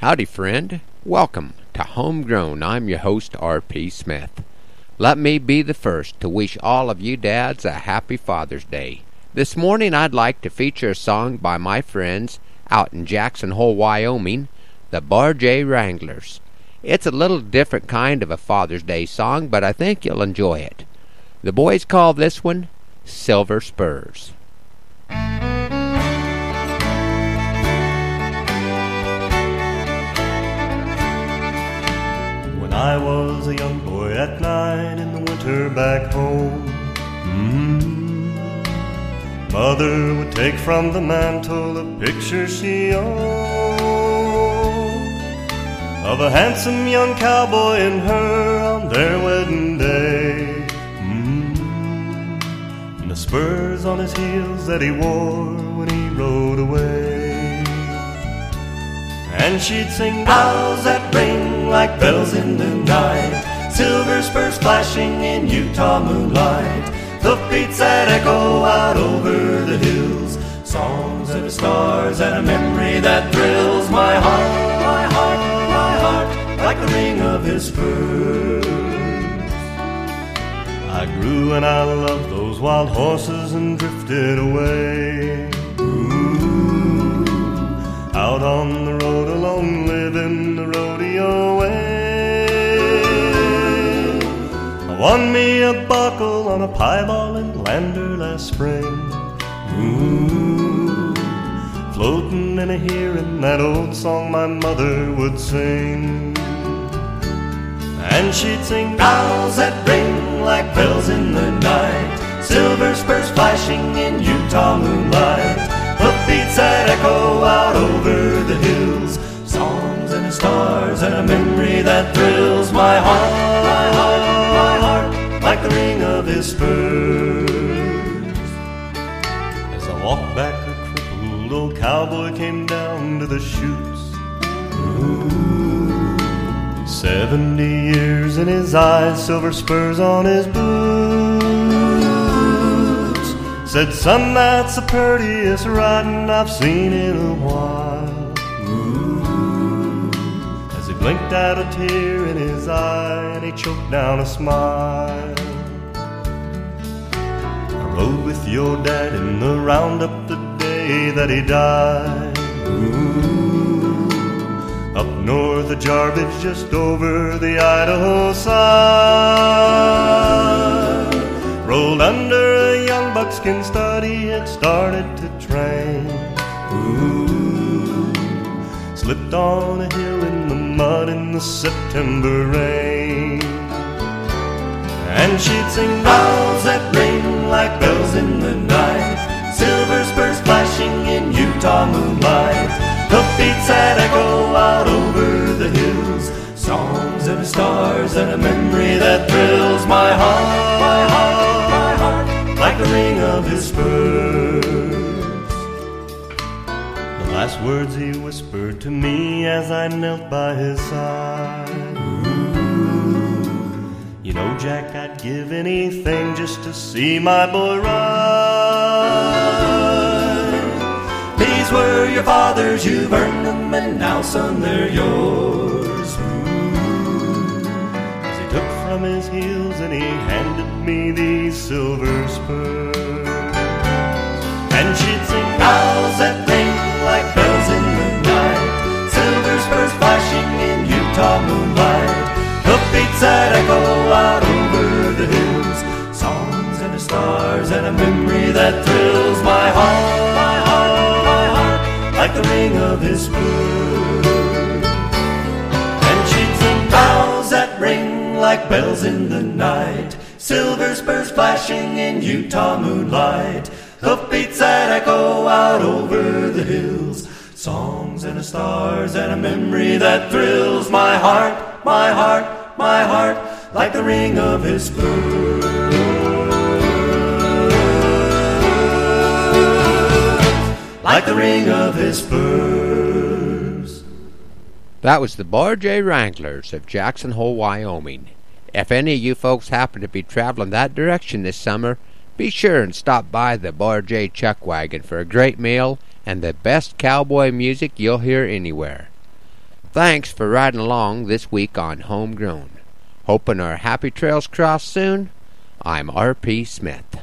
Howdy, friend. Welcome to Homegrown. I'm your host, R.P. Smith. Let me be the first to wish all of you dads a happy Father's Day. This morning I'd like to feature a song by my friends out in Jackson Hole, Wyoming, the Bar J Wranglers. It's a little different kind of a Father's Day song, but I think you'll enjoy it. The boys call this one Silver Spurs. A young boy at night in the winter back home, mm, Mother would take from the mantel a picture she owned of a handsome young cowboy and her on their wedding day. Mm, and the spurs on his heels that he wore when he rode away. And she'd sing bells that ring like bells in the night, silver spurs flashing in Utah moonlight, The hoofbeats that echo out over the hills, songs and the stars and a memory that thrills my heart, my heart, my heart, like the ring of his spurs. I grew and I loved those wild horses and drifted away. Won me a buckle on a piebald in Lander last spring. Ooh, floating in a hearing that old song my mother would sing. And she'd sing bells that ring like bells in the night, silver spurs flashing in Utah moonlight, hoofbeats that spurs. As I walked back, a crippled old cowboy came down to the chutes. Ooh, Seventy years in his eyes, silver spurs on his boots. Said, son, that's the prettiest riding I've seen in a while. Ooh. As he blinked out a tear in his eye and he choked down a smile. Rode with your dad in the roundup the day that he died. Ooh. Up north of Jarvis, just over the Idaho side. Rolled under a young buckskin stud, he had started to train. Ooh. Slipped on a hill in the mud in the September rain. And she'd sing that ring like bells in the night, silver spurs flashing in Utah moonlight, hoofbeats that echo out over the hills, songs and stars and a memory that thrills my heart, my heart, my heart, like the ring of his spurs. The last words he whispered to me as I knelt by his side. Jack, I'd give anything just to see my boy ride. These were your father's, you've earned them, and now, son, they're yours. Ooh. As he took from his heels and he handed me these silver spurs. Like the ring of his spurs. And she'd sing bells that ring like bells in the night, silver spurs flashing in Utah moonlight, hoofbeats that echo out over the hills, songs and the stars and a memory that thrills my heart, my heart, my heart, like the ring of his spurs. Like the ring of his spurs. That was the Bar J Wranglers of Jackson Hole, Wyoming. If any of you folks happen to be traveling that direction this summer, be sure and stop by the Bar J Chuck Wagon for a great meal and the best cowboy music you'll hear anywhere. Thanks for riding along this week on Homegrown. Hoping our happy trails cross soon. I'm R.P. Smith.